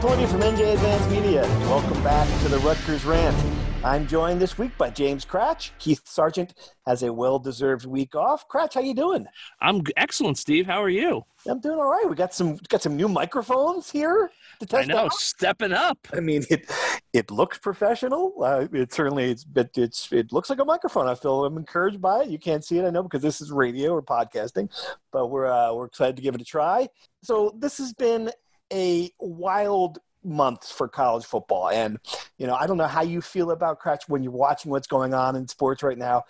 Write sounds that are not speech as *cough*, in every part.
Torney from NJ Advanced Media. Welcome back to the Rutgers Rant. I'm joined this week by James Kratch. Keith Sargent has a well-deserved week off. Kratch, how you doing? I'm excellent, Steve. How are you? I'm doing all right. We got some got some new microphones here to test I know, out. stepping up. I mean, it it looks professional. Uh, it certainly it's it, it's it looks like a microphone. I feel I'm encouraged by it. You can't see it, I know, because this is radio or podcasting, but we're uh, we're excited to give it a try. So this has been a wild month for college football, and you know I don't know how you feel about Kratch when you're watching what's going on in sports right now.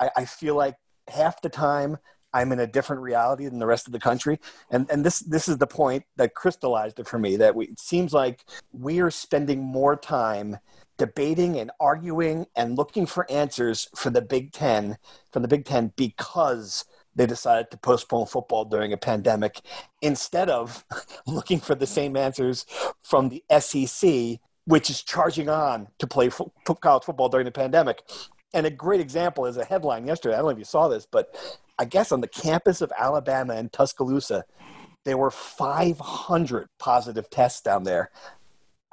I, I feel like half the time I'm in a different reality than the rest of the country. And and this this is the point that crystallized it for me that we, it seems like we are spending more time debating and arguing and looking for answers for the Big 10 from the Big 10 because they decided to postpone football during a pandemic instead of *laughs* looking for the same answers from the SEC which is charging on to play fo- college football during the pandemic. And a great example is a headline yesterday. I don't know if you saw this, but I guess on the campus of Alabama in Tuscaloosa, there were 500 positive tests down there.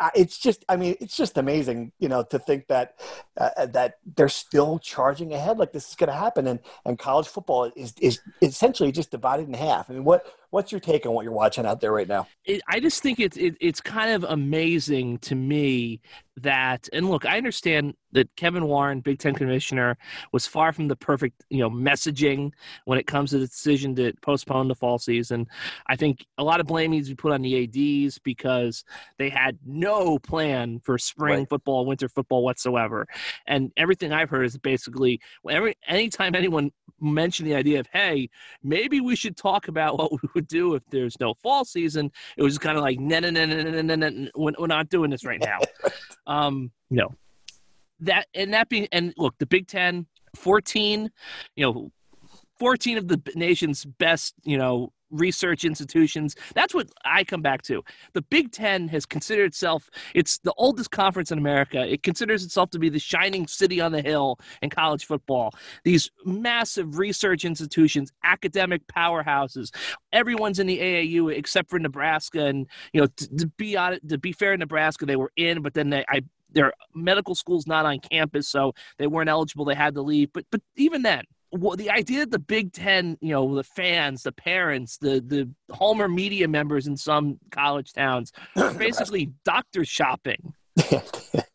Uh, it's just, I mean, it's just amazing, you know, to think that uh, that they're still charging ahead like this is going to happen, and and college football is is essentially just divided in half. I mean, what what's your take on what you're watching out there right now? It, I just think it's it, it's kind of amazing to me that, and look, I understand that Kevin Warren, Big Ten commissioner, was far from the perfect, you know, messaging when it comes to the decision to postpone the fall season. I think a lot of blame needs to be put on the ADs because they had no plan for spring Right. football, winter football whatsoever. And everything I've heard is basically every anytime anyone mentioned the idea of, hey, maybe we should talk about what we could do if there's no fall season. It was kind of like, no, no, no, no, no, no, we're not doing this right *laughs* now. um, no. That and that being and look, the Big Ten, fourteen, you know, 14 of the nation's best, you know, Research institutions. That's what I come back to. The Big Ten has considered itself, it's the oldest conference in America. It considers itself to be the shining city on the hill in college football these massive research institutions, academic powerhouses. Everyone's in the AAU except for Nebraska, and you know to, to be on to be fair, Nebraska they were in, but then they I their medical school's not on campus, so they weren't eligible. They had to leave. But but even then. Well, the idea that the Big Ten, you know, the fans, the parents, the the Homer media members in some college towns, *clears throat* are basically doctor shopping. *laughs*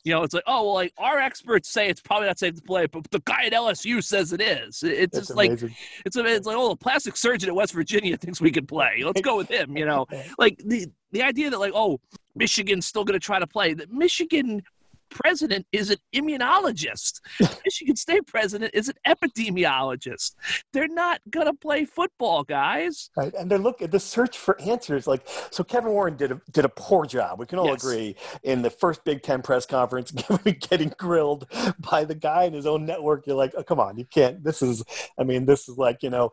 You know, it's like, oh, well, like our experts say it's probably not safe to play, but the guy at LSU says it is. It- It's It's just like amazing. it's, it's like, oh, the plastic surgeon at West Virginia thinks we can play. Let's go with him. You know, *laughs* like the the idea that like, oh, Michigan's still going to try to play. That Michigan president is an immunologist. *laughs* Michigan State president is an epidemiologist. They're not to play football, guys. Right. And they're looking the search for answers. Like so, Kevin Warren did a did a poor job. We can all Yes. agree in the first Big Ten press conference, *laughs* getting grilled by the guy in his own network. You're like, oh, come on, you can't. This is, I mean, this is like you know,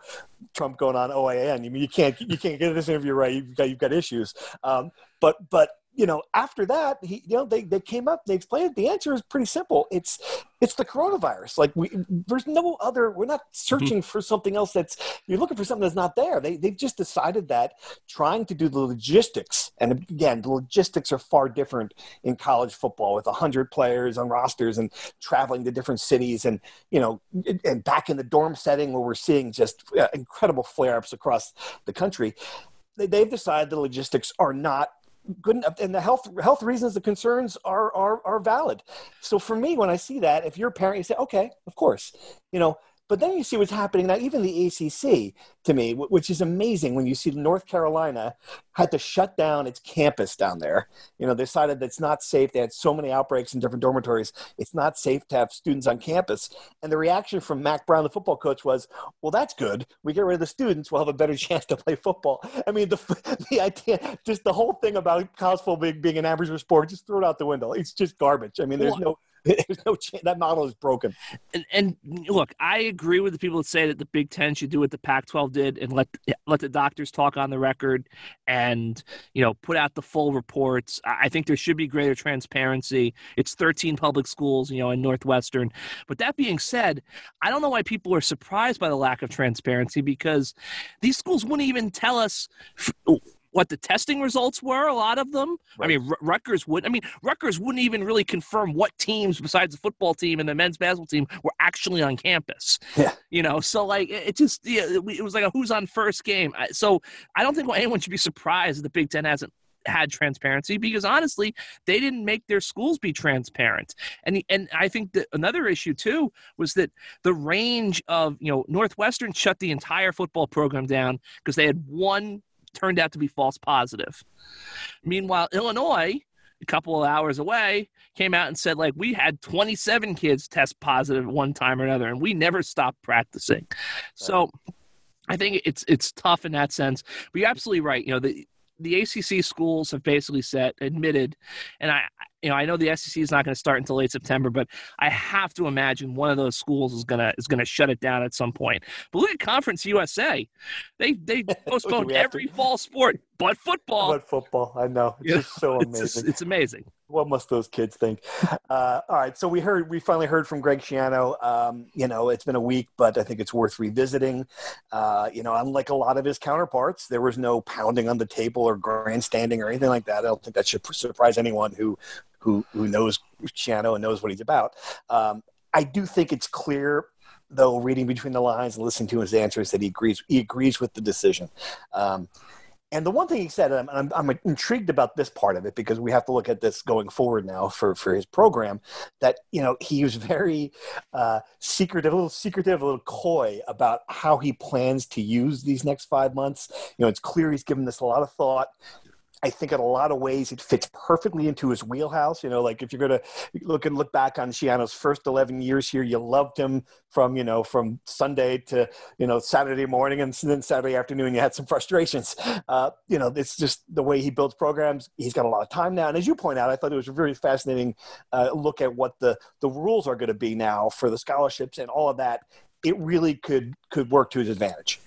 Trump going on OAN. I mean, you can't you can't get this interview right. You've got you've got issues. Um, but but you know, after that, he, you know, they, they came up, they explained it. The answer is pretty simple. It's, it's the coronavirus. Like we, there's no other, we're not searching for something else that's, you're looking for something that's not there. They, they've just decided that trying to do the logistics, and again, the logistics are far different in college football with a 100 players on rosters and traveling to different cities and, you know, and back in the dorm setting where we're seeing just uh, incredible flare ups across the country. They, they've decided the logistics are not good enough and the health health reasons the concerns are are are valid. So for me when i see that if you're a parent you say okay of course you know But then you see what's happening now. Even the ACC, to me, which is amazing when you see North Carolina had to shut down its campus down there. You know, they decided that it's not safe. They had so many outbreaks in different dormitories. It's not safe to have students on campus. And the reaction from Mack Brown, the football coach, was, "Well, that's good. We get rid of the students. We'll have a better *laughs* chance to play football." I mean, the *laughs* the idea, just the whole thing about college football being, being an amateur sport, just throw it out the window. It's just garbage. I mean, there's no *laughs* no chance that model is broken. And, and, look, I agree with the people that say that the Big Ten should do what the Pac-12 did and let let the doctors talk on the record and you know put out the full reports. I think there should be greater transparency. It's 13 public schools, you know, in Northwestern. But that being said, I don't know why people are surprised by the lack of transparency because these schools wouldn't even tell us what the testing results were. A lot of them. Right. I mean, R- Rutgers would. I mean, Rutgers wouldn't even really confirm what teams besides the football team and the men's basketball team were actually on campus. Yeah. You know, so like it just yeah, it was like a who's on first game. So I don't think anyone should be surprised that the Big Ten hasn't had transparency because honestly they didn't make their schools be transparent and and I think that another issue too was that the range of you know Northwestern shut the entire football program down because they had one turned out to be false positive. Meanwhile, Illinois, a couple of hours away, came out and said, like, we had 27 kids test positive one time or another, and we never stopped practicing. So I think it's it's tough in that sense. But you're absolutely right. You know, the the ACC schools have basically said, admitted, and I, you know, I know the SEC is not going to start until late September, but I have to imagine one of those schools is gonna is gonna shut it down at some point. But look at Conference USA; they they *laughs* postponed every fall sport but football. But football, I know it's just so amazing. It's, it's amazing what must those kids think? Uh, all right, so we heard we finally heard from Greg Schiano. Um, you know, it's been a week, but I think it's worth revisiting. Uh, you know, unlike a lot of his counterparts, there was no pounding on the table or grandstanding or anything like that. I don't think that should surprise anyone who who who knows Schiano and knows what he's about. Um, I do think it's clear though reading between the lines and listening to his answers that he agrees he agrees with the decision um, and the one thing he said, and I'm, I'm, intrigued about this part of it because we have to look at this going forward now for, for his program. That you know he was very uh, secretive, a little secretive, a little coy about how he plans to use these next five months. You know, it's clear he's given this a lot of thought. I think in a lot of ways it fits perfectly into his wheelhouse. You know, like if you're going to look and look back on Schiano's first 11 years here, you loved him from, you know, from Sunday to, you know, Saturday morning and then Saturday afternoon, you had some frustrations. Uh, you know, it's just the way he builds programs. He's got a lot of time now. And as you point out, I thought it was a very fascinating uh, look at what the, the rules are going to be now for the scholarships and all of that. It really could, could work to his advantage.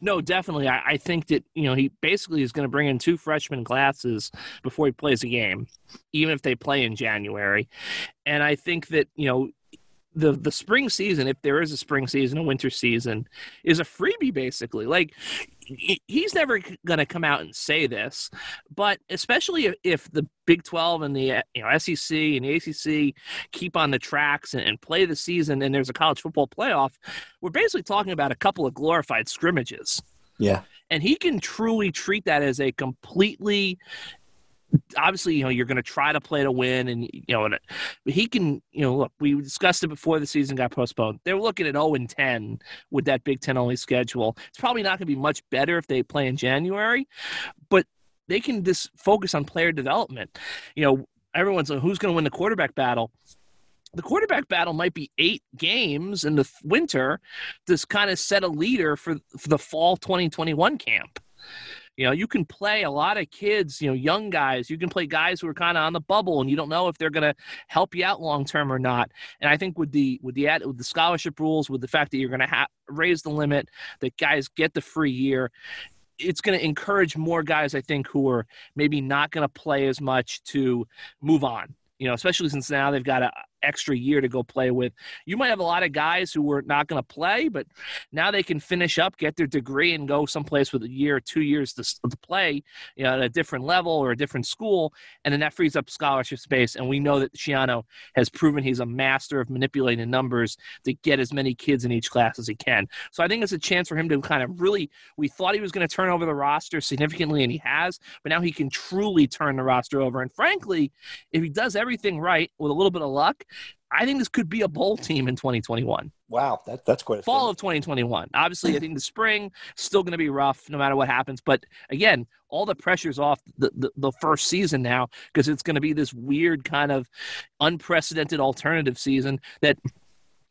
No, definitely. I, I, think that you know he basically is going to bring in two freshman classes before he plays a game, even if they play in January. And I think that you know the the spring season, if there is a spring season, a winter season, is a freebie basically. Like he's never going to come out and say this, but especially if the Big 12 and the you know SEC and the ACC keep on the tracks and, and play the season, and there's a college football playoff, we're basically talking about a couple of glorified scrimmages. Yeah. And he can truly treat that as a completely obviously, you know, you're going to try to play to win, and you know, uh, but he can, you know, look, we discussed it before the season got postponed. They were looking at 0 and 10 with that Big Ten only schedule. It's probably not going to be much better if they play in January, but they can just focus on player development. You know, everyone's like, who's going to win the quarterback battle? the quarterback battle might be eight games in the winter to kind of set a leader for, for the fall 2021 camp. You know, you can play a lot of kids, you know, young guys. You can play guys who are kind of on the bubble, and you don't know if they're going to help you out long term or not. And I think with the with the with the scholarship rules, with the fact that you're going to ha- raise the limit, that guys get the free year, it's going to encourage more guys, I think, who are maybe not going to play as much to move on. You know, especially since now they've got a, extra year to go play with. You might have a lot of guys who were not going to play, but now they can finish up, get their degree, and go someplace with a year, two years to, to play you know, at a different level or a different school, and then that frees up scholarship space. And we know that Schiano has proven he's a master of manipulating numbers to get as many kids in each class as he can. So I think it's a chance for him to kind of really. We thought he was going to turn over the roster significantly, and he has, but now he can truly turn the roster over. And frankly, if he does everything right with a little bit of luck, I think this could be a bowl team in 2021. Wow, that, that's quite a fall thing. of 2021. Obviously, I think the spring still going to be rough no matter what happens. But again, all the pressure's off the, the, the first season now because it's going to be this weird kind of unprecedented alternative season that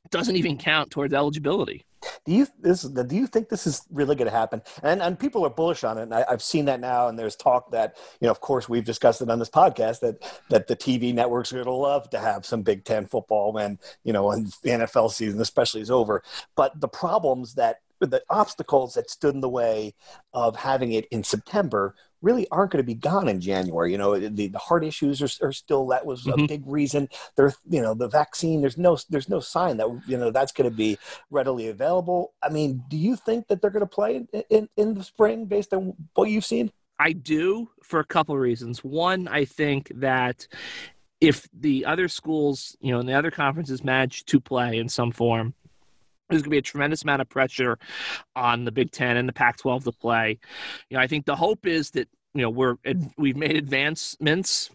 doesn't even count towards eligibility. Do you this do you think this is really going to happen? And and people are bullish on it, and I, have seen that now. And there's talk that you know, of course, we've discussed it on this podcast that that the TV networks are going to love to have some Big Ten football when you know when the NFL season especially is over. But the problems that the obstacles that stood in the way of having it in September really aren't going to be gone in January. You know, the, the heart issues are, are still that was mm-hmm. a big reason. There, you know, the vaccine. There's no there's no sign that you know that's going to be readily available. I mean, do you think that they're going to play in, in, in the spring based on what you've seen? I do for a couple of reasons. One, I think that if the other schools, you know, and the other conferences manage to play in some form, there's going to be a tremendous amount of pressure on the Big Ten and the Pac-12 to play. You know, I think the hope is that you know we're we've made advancements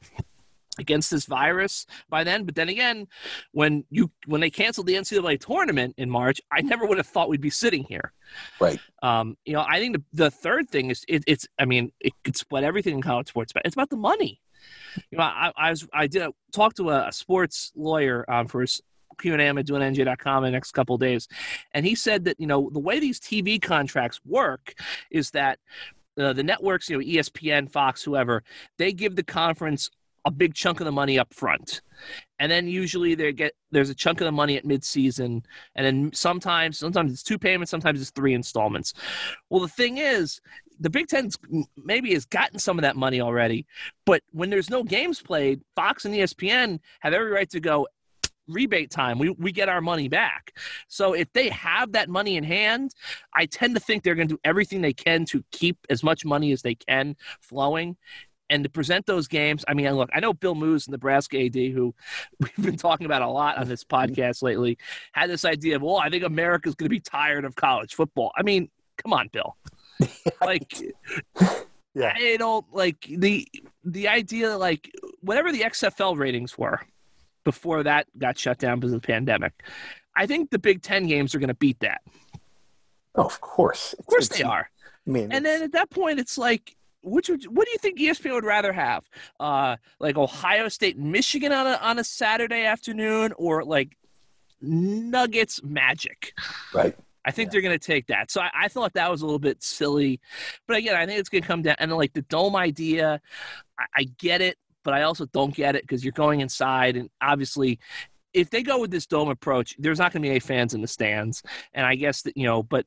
against this virus by then. But then again, when you when they canceled the NCAA tournament in March, I never would have thought we'd be sitting here. Right. Um, you know, I think the, the third thing is it, it's. I mean, it could split everything in college sports, but it's about the money. You know, I, I was I did talk to a, a sports lawyer um, for his Q&A I'm doing NJ.com in the next couple days. And he said that, you know, the way these TV contracts work is that uh, the networks, you know, ESPN, Fox, whoever, they give the conference a big chunk of the money up front. And then usually they get there's a chunk of the money at midseason, and then sometimes sometimes it's two payments, sometimes it's three installments. Well, the thing is, the Big Ten maybe has gotten some of that money already, but when there's no games played, Fox and ESPN have every right to go rebate time. We we get our money back. So if they have that money in hand, I tend to think they're going to do everything they can to keep as much money as they can flowing. And to present those games, I mean, look, I know Bill Moos, Nebraska AD, who *laughs* we've been talking about a lot on this podcast lately, had this idea of, well, I think America's going to be tired of college football. I mean, come on, Bill. *laughs* like, yeah. I don't like the the idea, like whatever the XFL ratings were before that got shut down because of the pandemic. I think the Big Ten games are going to beat that. Oh, of course, of course it's, they are. I mean, and then at that point, it's like, which would, what do you think ESPN would rather have? Uh, like Ohio State, Michigan on a on a Saturday afternoon, or like Nuggets Magic? Right. I think yeah. they're going to take that. So I, I, thought that was a little bit silly, but again, I think it's going to come down and like the dome idea. I, I get it but I also don't get it because you're going inside, and obviously, if they go with this dome approach, there's not going to be any fans in the stands. And I guess that you know, but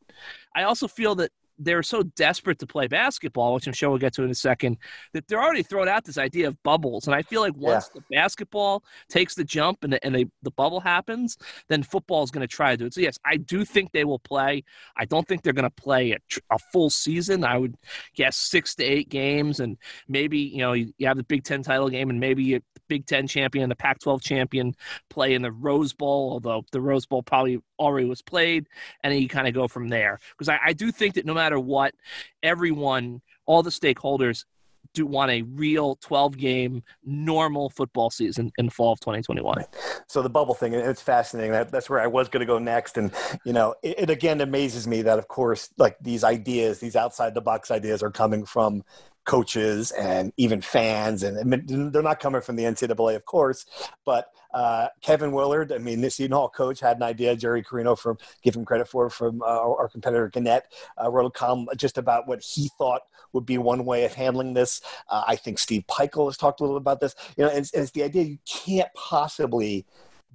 I also feel that they're so desperate to play basketball, which I'm sure we'll get to in a second, that they're already throwing out this idea of bubbles. And I feel like once yeah. the basketball takes the jump and the, and they, the bubble happens, then football is going to try to do it. So, yes, I do think they will play. I don't think they're going to play a, a, full season. I would guess six to eight games. And maybe, you know, you, you have the Big Ten title game and maybe a Big Ten champion, the Pac 12 champion play in the Rose Bowl, although the Rose Bowl probably already was played. And then you kind of go from there. Because I, I do think that no matter matter what, everyone, all the stakeholders do want a real 12 game normal football season in the fall of 2021 so the bubble thing it's fascinating. That, that's where i was going to go next. And you know it, it, again amazes me that of course like these ideas these outside the box ideas are coming from coaches and even fans, and they're not coming from the NCAA, of course. But uh, Kevin Willard, I mean, this Seton Hall coach had an idea. Jerry Carino, from give him credit for from uh, our competitor Gannett, uh, wrote a column just about what he thought would be one way of handling this. Uh, I think Steve Pikiell has talked a little about this. You know, and, and it's the idea you can't possibly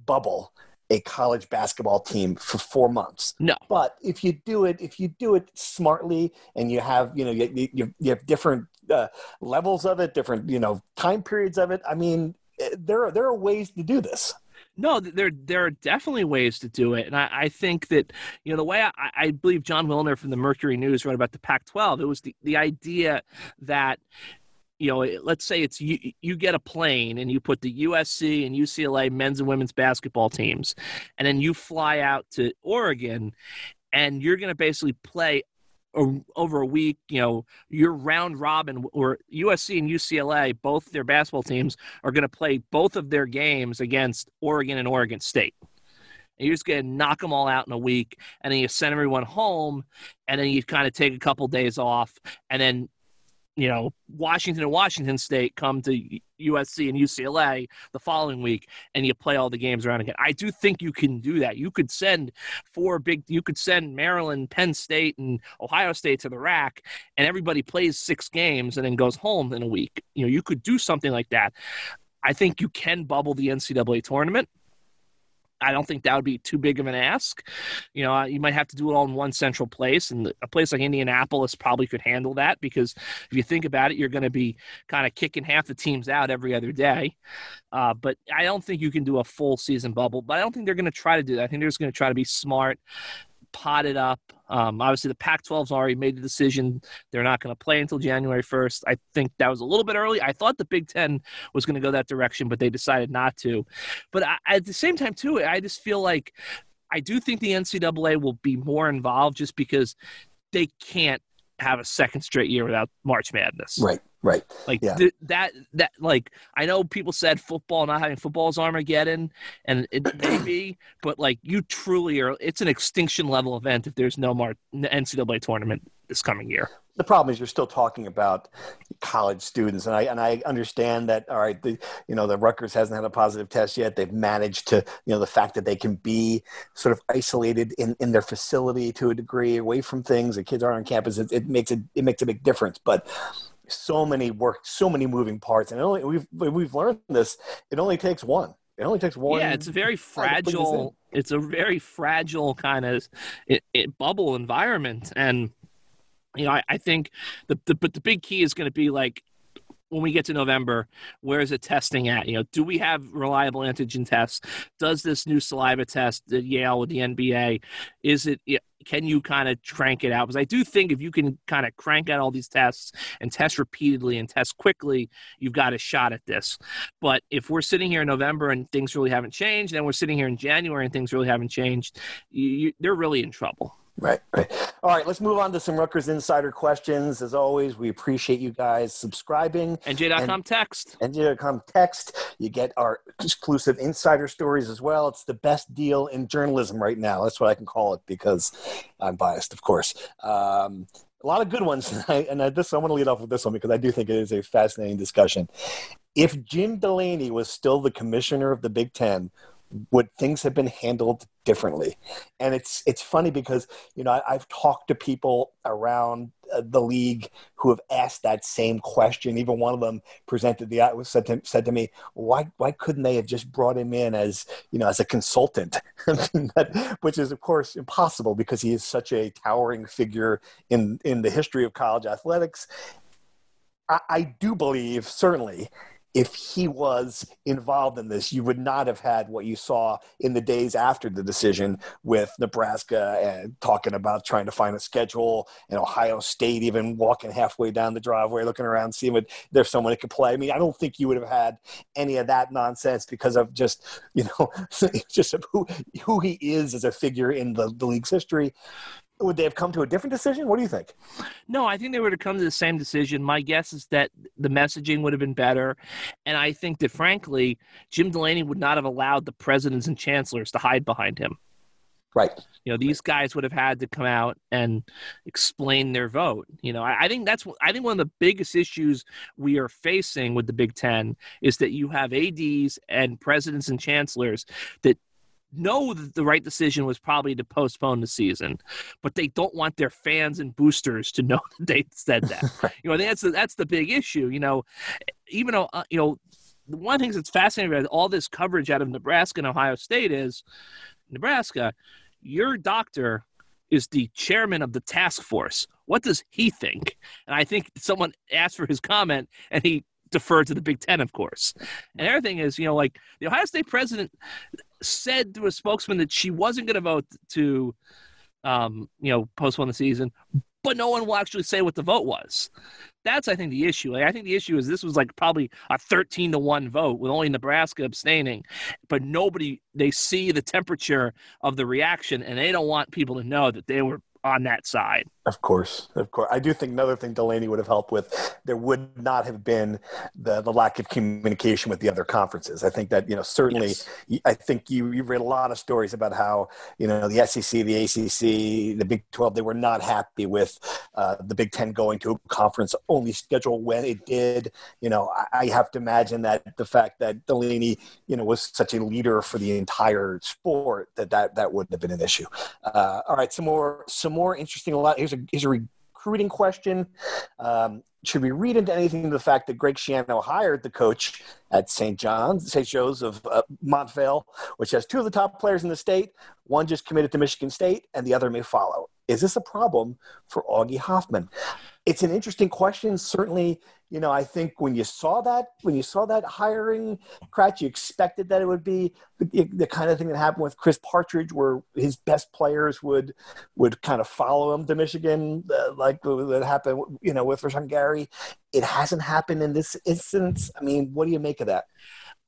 bubble a college basketball team for four months. No. But if you do it, if you do it smartly and you have, you know, you, you, you have different uh, levels of it, different, you know, time periods of it. I mean, eh, there are, there are ways to do this. No, there there are definitely ways to do it, and I, I think that you know the way I, I, believe Jon Wilner from the Mercury News wrote about the Pac-12. It was the the idea that you know, let's say it's you, you get a plane and you put the USC and UCLA men's and women's basketball teams, and then you fly out to Oregon, and you're going to basically play over a week. You know, your round robin or USC and UCLA, both their basketball teams are going to play both of their games against Oregon and Oregon State. and you're just going to knock them all out in a week, and then you send everyone home, and then you kind of take a couple days off, and then you know, Washington and Washington State come to USC and UCLA the following week and you play all the games around again. I do think you can do that. You could send four big, you could send Maryland, Penn State, and Ohio State to the RAC and everybody plays six games and then goes home in a week. You know, you could do something like that. I think you can bubble the NCAA tournament. I don't think that would be too big of an ask. You know, you might have to do it all in one central place, and a place like Indianapolis probably could handle that because if you think about it, you're going to be kind of kicking half the teams out every other day. Uh, but I don't think you can do a full season bubble. But I don't think they're going to try to do that. I think they're just going to try to be smart potted up. Um, obviously, the Pac 12's already made the decision. They're not going to play until January 1st. I think that was a little bit early. I thought the Big Ten was going to go that direction, but they decided not to. But I, at the same time, too, I just feel like I do think the NCAA will be more involved just because they can't have a second straight year without March Madness. Right. Right. Like yeah. th- that that like I know people said football not having football is Armageddon and it *clears throat* may be, but like you truly are it's an extinction level event if there's no more NCAA tournament this coming year. The problem is you're still talking about college students, and I and I understand that. All right, the you know the Rutgers hasn't had a positive test yet. They've managed to you know the fact that they can be sort of isolated in, in their facility to a degree, away from things. The kids aren't on campus. It, it makes it it makes a big difference, but so many work, so many moving parts, and only we've we've learned this. It only takes one. It only takes one. Yeah, it's a very fragile. It's a very fragile kind of it, it bubble environment, and you know, I, I think the, the but the big key is going to be like when we get to November, where is it testing at? You know, do we have reliable antigen tests? Does this new saliva test at Yale with the NBA, is it? Can you kind of crank it out? Because I do think if you can kind of crank out all these tests and test repeatedly and test quickly, you've got a shot at this. But if we're sitting here in November and things really haven't changed, and we're sitting here in January and things really haven't changed, you, you, they're really in trouble. Right, right. All right, let's move on to some Rutgers Insider questions. As always, we appreciate you guys subscribing. NJ.com and, text. NJ.com text. You get our exclusive insider stories as well. It's the best deal in journalism right now. That's what I can call it because I'm biased, of course. Um, a lot of good ones. *laughs* And I, this, I want to lead off with this one because I do think it is a fascinating discussion. If Jim Delaney was still the commissioner of the Big Ten, would things have been handled differently. And it's it's funny because you know I, have talked to people around uh, the league who have asked that same question. Even one of them presented the uh, said to, said to me why why couldn't they have just brought him in as you know as a consultant? *laughs* Which is of course impossible because he is such a towering figure in in the history of college athletics. I, I do believe certainly if he was involved in this, you would not have had what you saw in the days after the decision with Nebraska and talking about trying to find a schedule and Ohio State even walking halfway down the driveway, looking around, seeing if there's someone that could play. I mean, I don't think you would have had any of that nonsense because of just, you know, *laughs* just who, who he is as a figure in the, the league's history would they have come to a different decision? What do you think? No, I think they would have come to the same decision. My guess is that the messaging would have been better. And I think that, frankly, Jim Delaney would not have allowed the presidents and chancellors to hide behind him. Right. You know, these guys would have had to come out and explain their vote. You know, I, I think that's I think one of the biggest issues we are facing with the Big Ten is that you have ADs and presidents and chancellors that know that the right decision was probably to postpone the season, but they don't want their fans and boosters to know *laughs* that they said that. *laughs* you know, that's the, that's the big issue. You know, even though uh, you know one of the things that's fascinating about all this coverage out of Nebraska and Ohio State is Nebraska, your doctor is the chairman of the task force. What does he think? And I think someone asked for his comment, and he deferred to the Big Ten, of course. And everything is, you know, like the Ohio State president said to a spokesman that she wasn't going to vote to, um, you know, postpone the season, but no one will actually say what the vote was. That's, I think, the issue. Like, I think the issue is this was like probably a 13 to 1 vote with only Nebraska abstaining, but nobody, they see the temperature of the reaction and they don't want people to know that they were on that side. Of course, of course. I do think another thing Delaney would have helped with, there would not have been the, the lack of communication with the other conferences. I think that, you know, certainly, yes. I think you, you read a lot of stories about how, you know, the SEC, the ACC, the Big 12, they were not happy with uh, the Big 10 going to a conference only schedule when it did. You know, I, I have to imagine that the fact that Delaney, you know, was such a leader for the entire sport that that, that wouldn't have been an issue. Uh, all right, some more, some more interesting, a lot, here's a, here's a recruiting question. Um, should we read into anything the fact that Greg Schiano hired the coach at St. John's, St. Joe's of uh, Montvale, which has two of the top players in the state? One just committed to Michigan State, and the other may follow. Is this a problem for Augie Hoffman? It's an interesting question. Certainly, you know, I think when you saw that, when you saw that hiring, Kratch, you expected that it would be the, the, kind of thing that happened with Chris Partridge, where his best players would would kind of follow him to Michigan, uh, like that happened, you know, with Rashan Gary. It hasn't happened in this instance. I mean, what do you make of that?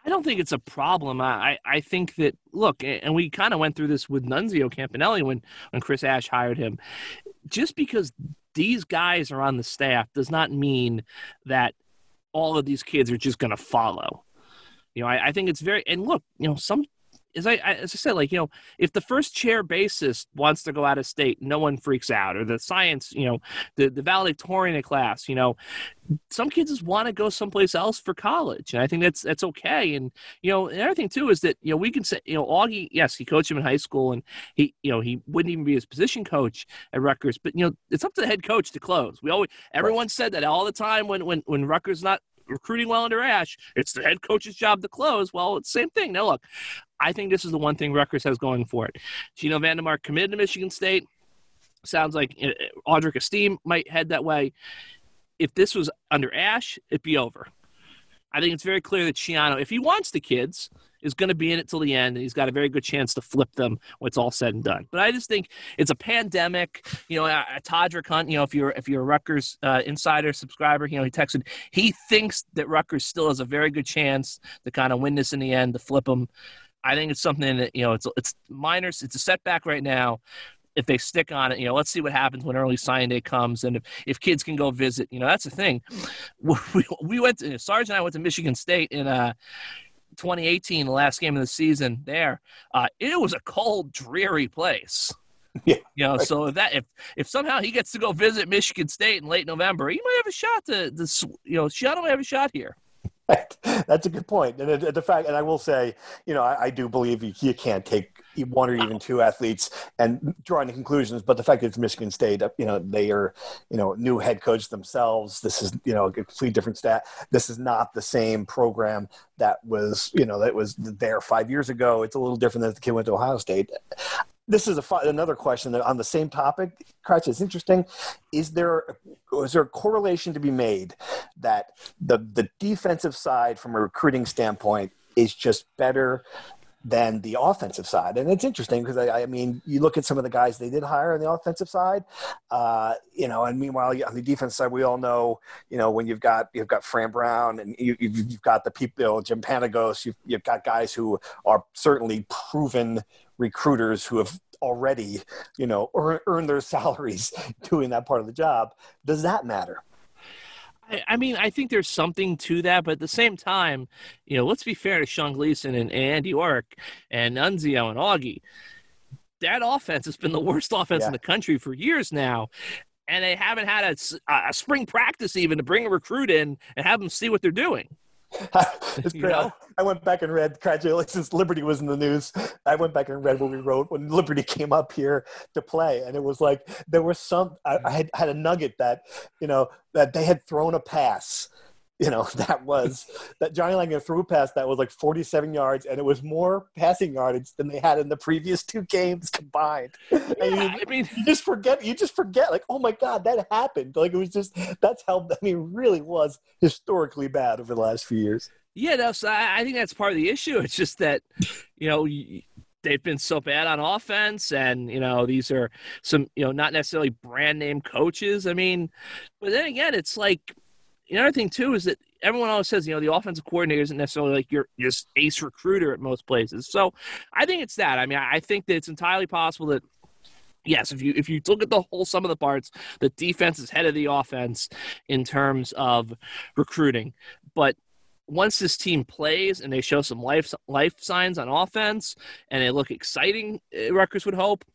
I don't think it's a problem. I, I think that look, and we kind of went through this with Nunzio Campanelli when when Chris Ash hired him. Just because these guys are on the staff does not mean that all of these kids are just going to follow. You know, I, I, think it's very and look, you know, some as I as I said, like you know, if the first chair bassist wants to go out of state, no one freaks out. Or the science, you know, the the valedictorian class, you know, some kids just want to go someplace else for college, and I think that's that's okay. And you know, another thing too is that you know we can say you know Augie, yes, he coached him in high school, and he you know he wouldn't even be his position coach at Rutgers, but you know it's up to the head coach to close. We always everyone said that all the time when when when Rutgers not recruiting well under Ash, it's the head coach's job to close. Well, it's the same thing. Now, look, I think this is the one thing Rutgers has going for it. Geno VanDeMark committed to Michigan State. Sounds like uh, Audric Estim might head that way. If this was under Ash, it'd be over. I think it's very clear that Schiano, if he wants the kids, is going to be in it till the end, and he's got a very good chance to flip them when it's all said and done. But I just think it's a pandemic. You know, uh, Todrick Hunt. You know, if you're if you're a Rutgers uh, insider subscriber, you know he texted. He thinks that Rutgers still has a very good chance to kind of win this in the end, to flip them. I think it's something that you know it's it's minors. It's a setback right now. If they stick on it, you know, let's see what happens when early signing day comes, and if, if kids can go visit, you know, that's the thing. *laughs* We, we went to Sarge and I went to Michigan State in uh 2018, the last game of the season. There, uh, it was a cold, dreary place. *laughs* Yeah, you know, so if that if if somehow he gets to go visit Michigan State in late November, he might have a shot to, to you know, Seattle might have a shot here. That's a good point. And the fact, and I will say, you know, I, I do believe you, you, can't take one or even two athletes and draw any conclusions. But the fact that it's Michigan State, uh, you know, they are, you know, new head coach themselves. This is, you know, a completely different stat. This is not the same program that was, you know, that was there five years ago. It's a little different than the kid went to Ohio State this is a, another question on the same topic. Kratch, it's interesting. Is there is there a correlation to be made that the the defensive side, from a recruiting standpoint, is just better than the offensive side. And it's interesting because I, I, mean, you look at some of the guys they did hire on the offensive side, uh, you know, and meanwhile on the defense side, we all know, you know, when you've got you've got Fran Brown and you, have got the people, you know, Jim Panagos, you've, you've got guys who are certainly proven recruiters who have already, you know, earned their *laughs* salaries doing that part of the job. Does that matter? I mean, I think there's something to that, but at the same time, you know, let's be fair to Sean Gleason and, Andy Aurich and Nunzio and Augie. That offense has been the worst *laughs* offense yeah. in the country for years now, and they haven't had a, a, spring practice even to bring a recruit in and have them see what they're doing. *laughs* it's great. Know? I went back and read gradually, since Liberty was in the news. I went back and read what we wrote when Liberty *laughs* came up here to play, and it was like there was some. I, I had had a nugget that you know that they had thrown a pass you know, *laughs* that was that Johnny Langan threw a pass that was like 47 yards, and it was more passing yardage than they had in the previous two games combined. Yeah, and you, I mean, you just forget, you just forget, like, oh my god, that happened. Like it was just that's how I mean, really was historically bad over the last few years. Yeah, no, so I, I think that's part of the issue. It's just that, you know. they've been so bad on offense and you know these are some you know not necessarily brand name coaches i mean but then again it's like another thing too is that everyone always says, you know, the offensive coordinator isn't necessarily like your just ace recruiter at most places. So I think it's that. I mean, I think that it's entirely possible that yes, if you if you look at the whole sum of the parts, the defense is head of the offense in terms of recruiting. But once this team plays and they show some life life signs on offense and they look exciting, uh, Rutgers would hope.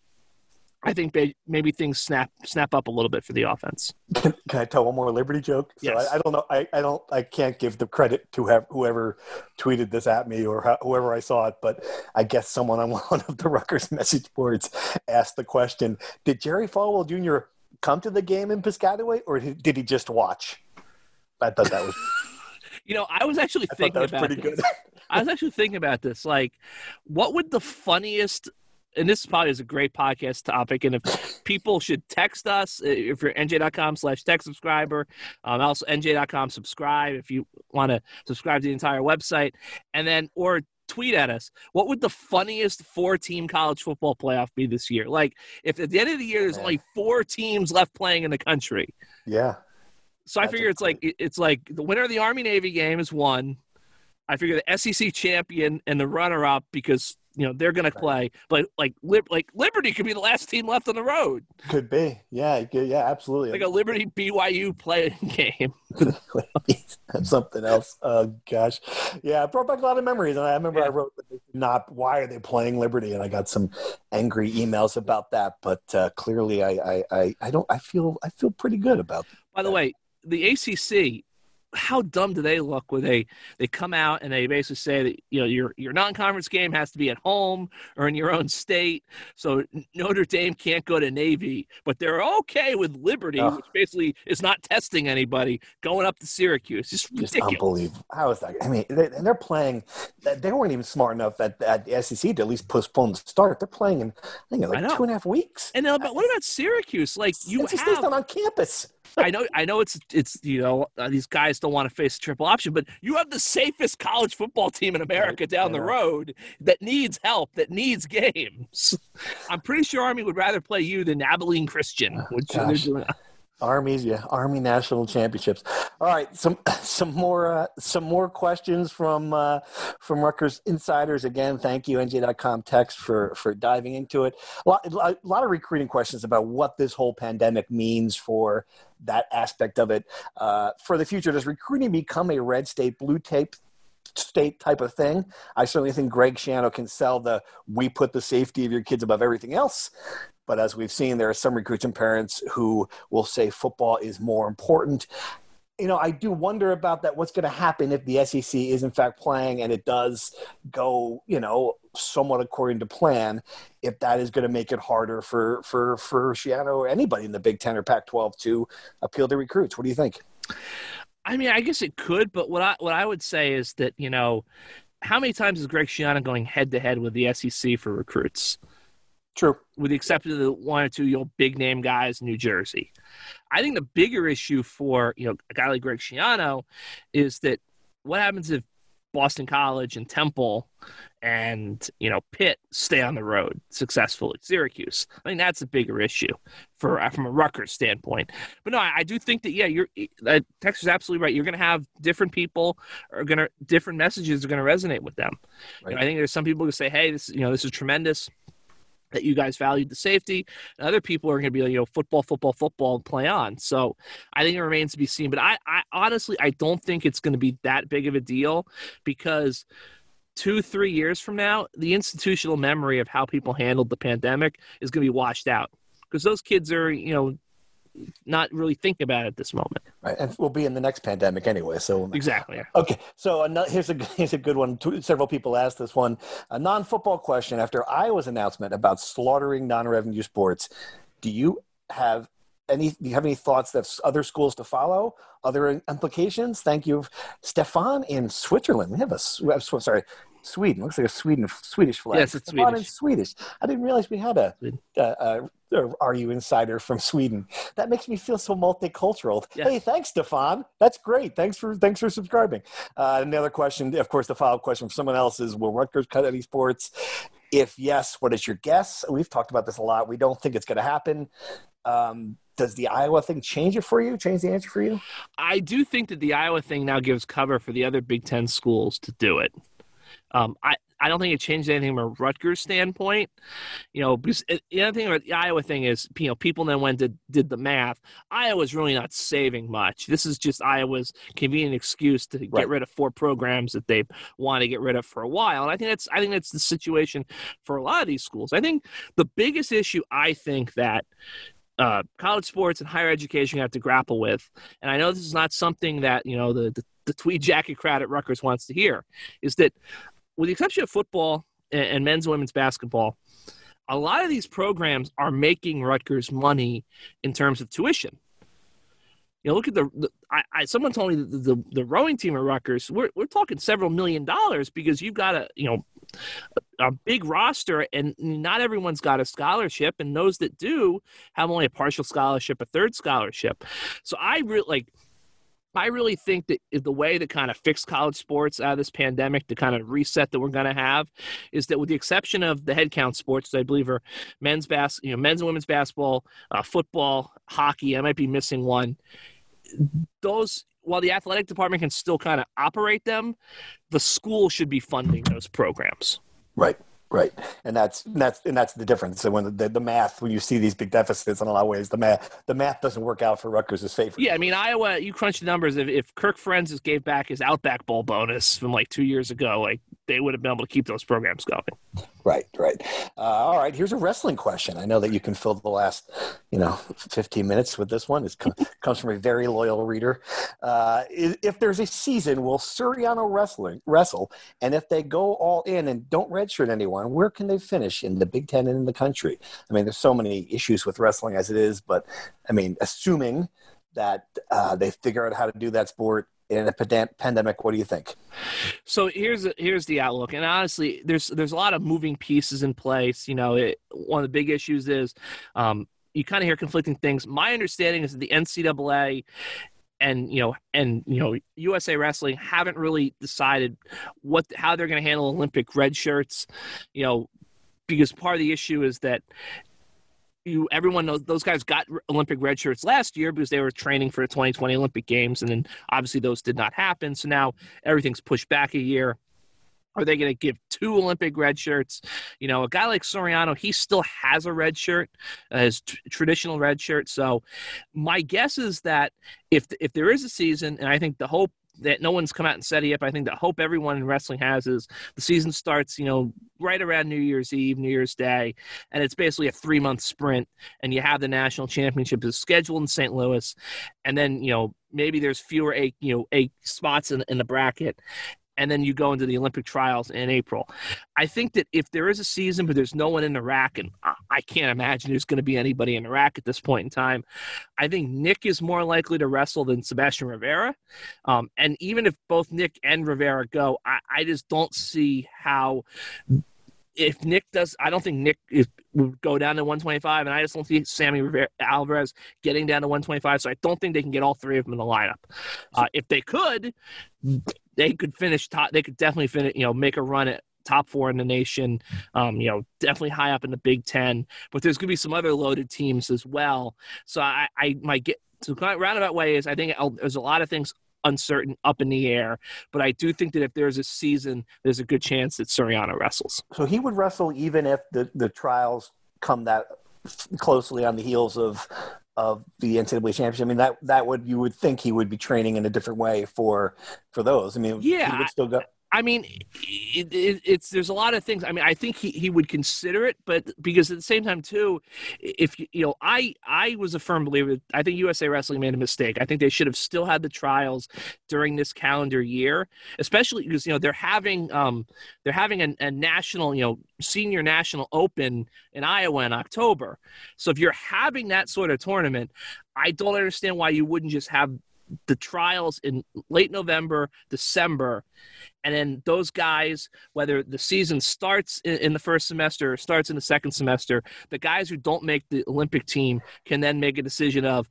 I think maybe things snap snap up a little bit for the offense. Can, can I tell one more Liberty joke? So yes. I, I, don't know. I, I don't. I can't give the credit to have, whoever tweeted this at me or whoever I saw it, but I guess someone on *laughs* one of the Rutgers message boards asked the question: Did Jerry Falwell Jr. come to the game in Piscataway, or did he just watch? I thought that was. *laughs* you know, I was actually I thinking that was about pretty this. good. I was actually thinking about this. Like, what would the funniest and this probably is a great podcast topic. And if people should text us, if you're nj.com slash text subscriber, um, also nj.com subscribe if you want to subscribe to the entire website, and then or tweet at us. What would the funniest four team college football playoff be this year? Like, if at the end of the year there's only four teams left playing in the country. Yeah. So I figure it's like it's like the winner of the Army Navy game is one. I figure the SEC champion and the runner up because you know they're going to play. But like like Liberty could be the last team left on the road. Could be, yeah, yeah, absolutely. Like a Liberty BYU playing *laughs* game. *laughs* Something else. Oh gosh, yeah, it brought back a lot of memories. And I remember yeah. I wrote not why are they playing Liberty, and I got some angry emails about that. But uh, clearly, I, I, I I don't I feel I feel pretty good about. By the that. way, the ACC how dumb do they look when they they come out and they basically say that you know your your non-conference game has to be at home or in your own state. So notre dame can't go to navy but they're okay with liberty oh. which basically is not testing anybody going up to syracuse. Just, just unbelievable. How is that? I mean they, and they're playing they weren't even smart enough at, at the sec to at least postpone the start. They're playing in i think like two and a half weeks. And uh, about, what about syracuse? Like you it's have on campus I know, I know, it's it's you know uh, these guys don't want to face a triple option, but you have the safest college football team in America down the road that needs help, that needs games. *laughs* I'm pretty sure Army would rather play you than Abilene Christian, which oh, they're doing. Army's yeah, Army national championships. All right, some *coughs* some more uh, some more questions from uh, from Rutgers insiders. Again, thank you NJ.com text for for diving into it. A lot, a lot of recruiting questions about what this whole pandemic means for that aspect of it uh, for the future. Does recruiting become a red state, blue tape state type of thing. I certainly think Greg Schiano can sell the we put the safety of your kids above everything else. But as we've seen, there are some recruits and parents who will say football is more important. You know, I do wonder about that. What's going to happen if the SEC is in fact playing and it does go, you know, somewhat according to plan? If that is going to make it harder for for for Schiano or anybody in the Big Ten or Pac-12 to appeal to recruits. What do you think? I mean, I guess it could, but what I what I would say is that you know, how many times is Greg Schiano going head to head with the SEC for recruits? True. With the exception of the one or two you know big name guys in New Jersey. I think the bigger issue for you know a guy like Greg Schiano is that what happens if Boston College and Temple and you know Pitt stay on the road successfully. Syracuse, I think that's a bigger issue for uh, from a Rutgers standpoint. But no, I, I do think that yeah, you're uh, Texas is absolutely right. You're going to have different people are going to different messages are going to resonate with them. Right. You know, I think there's some people who say, hey, this you know this is tremendous that you guys valued the safety. And other people are going to be like, you know, football, football, football, and play on. So I think it remains to be seen. But I, I honestly, I don't think it's going to be that big of a deal because two, three years from now, the institutional memory of how people handled the pandemic is going to be washed out because those kids are, you know, not really thinking about it at this moment. Right, and we'll be in the next pandemic anyway. So exactly. Okay, so here's a *laughs* here's a good one. Several people asked this one. A non-football question after Iowa's announcement about slaughtering non-revenue sports. Do you have any? Do you have any thoughts that other schools to follow? Other implications? Thank you, Stefan in Switzerland. We have a sorry Sweden. Looks like a Sweden Swedish flag. Yes, it's Swedish. Swedish. I didn't realize we had a, a, a, RU Insider from Sweden. That makes me feel so multicultural. Yeah. Hey, thanks, Stefan. That's great. Thanks for thanks for subscribing. Uh, another question, of course, the follow up question from someone else is: Will Rutgers cut any sports? If yes, what is your guess? We've talked about this a lot. We don't think it's going to happen. Um, does the Iowa thing change it for you? Change the answer for you? I do think that the Iowa thing now gives cover for the other Big Ten schools to do it. Um, I I don't think it changed anything from a Rutgers standpoint. You know, because it, the other thing about the Iowa thing is, you know, people then went to did the math. Iowa's really not saving much. This is just Iowa's convenient excuse to right. get rid of four programs that they want to get rid of for a while. And I think that's I think that's the situation for a lot of these schools. I think the biggest issue I think that uh, college sports and higher education have to grapple with. And I know this is not something that you know the, the, the tweed jacket crowd at Rutgers wants to hear. Is that, with the exception of football and, and men's and women's basketball, a lot of these programs are making Rutgers money in terms of tuition. You know, look at the, the I, I, someone told me the, the, the rowing team at Rutgers. We're we're talking several million dollars because you've got a you know a, a big roster, and not everyone's got a scholarship, and those that do have only a partial scholarship, a third scholarship. So I really like. I really think that the way to kind of fix college sports out of this pandemic, to kind of reset that we're going to have, is that with the exception of the headcount sports, I believe are men's bas- you know, men's and women's basketball, uh, football, hockey. I might be missing one those while the athletic department can still kind of operate them, the school should be funding those programs. Right. Right, and that's mm. that's and that's the difference. So when the, the math, when you see these big deficits in a lot of ways, the math the math doesn't work out for Rutgers' as favor. Yeah, I mean Iowa, you crunch the numbers. If, if Kirk Ferentz gave back his Outback Bowl bonus from like two years ago, like they would have been able to keep those programs going. Right, right. Uh, all right, here's a wrestling question. I know that you can fill the last, you know, 15 minutes with this one. It comes from a very loyal reader. Uh, if there's a season, will Suriano wrestling wrestle? And if they go all in and don't redshirt anyone, where can they finish in the Big Ten and in the country? I mean, there's so many issues with wrestling as it is, but I mean, assuming that uh, they figure out how to do that sport in a pandemic. What do you think? So here's here's the outlook, and honestly, there's there's a lot of moving pieces in place. You know, it, one of the big issues is um, you kind of hear conflicting things. My understanding is that the NCAA and you know and you know USA Wrestling haven't really decided what how they're going to handle Olympic red shirts. You know, because part of the issue is that you everyone knows those guys got Olympic red shirts last year because they were training for the 2020 Olympic Games, and then obviously those did not happen. So now everything's pushed back a year. Are they going to give two Olympic red shirts? You know, a guy like Suriano, he still has a red shirt, uh, his t- traditional red shirt. So, my guess is that if if there is a season, and I think the hope that no one's come out and said it yet, but I think the hope everyone in wrestling has is the season starts, you know, right around New Year's Eve, New Year's Day, and it's basically a three month sprint, and you have the national championship is scheduled in St. Louis, and then you know maybe there's fewer eight you know eight spots in, in the bracket, and then you go into the Olympic trials in April. I think that if there is a season, but there's no one in RAC, and I can't imagine there's going to be anybody in RAC at this point in time, I think Nick is more likely to wrestle than Sebastian Rivera. Um, and even if both Nick and Rivera go, I, I just don't see how if Nick does, I don't think Nick is, would go down to 125, and I just don't see Sammy Rivera, Alvarez getting down to 125. So I don't think they can get all three of them in the lineup. Uh, if they could, they could finish top. They could definitely finish. You know, make a run at top four in the nation. Um, you know, definitely high up in the Big Ten. But there's going to be some other loaded teams as well. So I, I might get. So roundabout way is I think I'll, there's a lot of things uncertain, up in the air. But I do think that if there's a season, there's a good chance that Suriano wrestles. So he would wrestle even if the, the trials come that closely on the heels of of the NCAA championship. I mean that that would you would think he would be training in a different way for for those. I mean, yeah, he would still go. I mean, it, it, it's there's a lot of things. I mean, I think he, he would consider it, but because at the same time too, if you know, I I was a firm believer. I think USA Wrestling made a mistake. I think they should have still had the trials during this calendar year, especially because you know they're having um they're having a, a national you know senior national open in Iowa in October. So if you're having that sort of tournament, I don't understand why you wouldn't just have the trials in late November, December, and then those guys, whether the season starts in, the first semester or starts in the second semester, the guys who don't make the Olympic team can then make a decision of,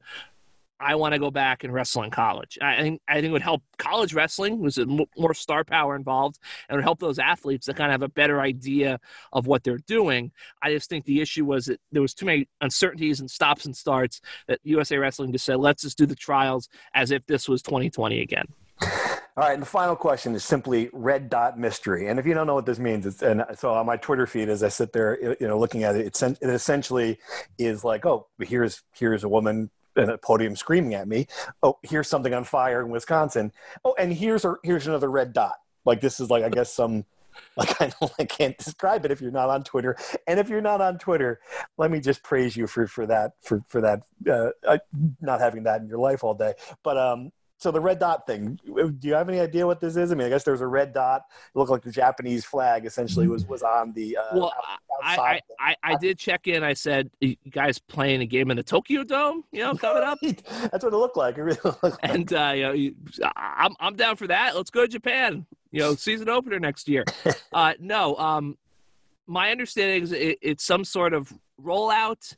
I want to go back and wrestle in college. I think I think it would help college wrestling was more star power involved, and would help those athletes to kind of have a better idea of what they're doing. I just think the issue was that there was too many uncertainties and stops and starts that USA Wrestling just said, let's just do the trials as if this was 2020 again. All right, and the final question is simply red dot mystery. And if you don't know what this means, it's and so on my Twitter feed as I sit there, you know, looking at it, it's, it essentially is like, oh, here's here's a woman at a podium screaming at me. Oh, here's something on fire in Wisconsin. Oh, and here's a here's another red dot. Like this is like I guess some like *laughs* I, I can't describe it if you're not on Twitter. And if you're not on Twitter, let me just praise you for for that for for that uh not having that in your life all day. But um, so the red dot thing do you have any idea what this is? I mean i guess there's a red dot. It looked like the japanese flag essentially was was on the uh, well I, I, I, did check in. I said you guys playing a game in the tokyo dome you know coming up? *laughs* That's what it looked like, it really looked like. and uh, you know you, i'm i'm down for that. Let's go to japan you know season opener next year. *laughs* Uh, no um my understanding is it, it's some sort of rollout.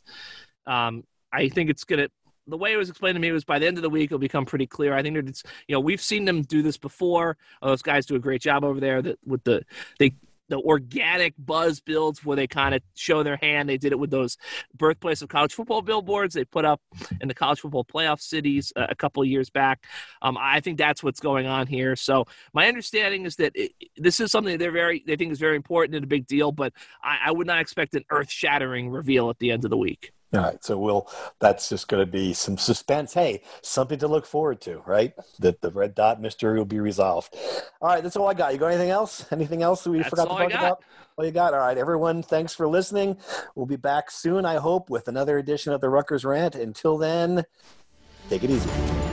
Um I think it's going to the way it was explained to me was by the end of the week it'll become pretty clear. I think it's you know we've seen them do this before. Oh, those guys do a great job over there. That with the they the organic buzz builds where they kind of show their hand. They did it with those birthplace of college football billboards they put up in the college football playoff cities uh, a couple years back. Um, I think that's what's going on here. So my understanding is that it, this is something they're very they think is very important and a big deal, but I, I would not expect an earth shattering reveal at the end of the week. All right, so we'll. That's just going to be some suspense. Hey, something to look forward to, right? That the red dot mystery will be resolved. All right, that's all I got. You got anything else? Anything else that we that's forgot to talk about? All you got. All right, everyone. Thanks for listening. We'll be back soon. I hope with another edition of the Rutgers Rant. Until then, take it easy.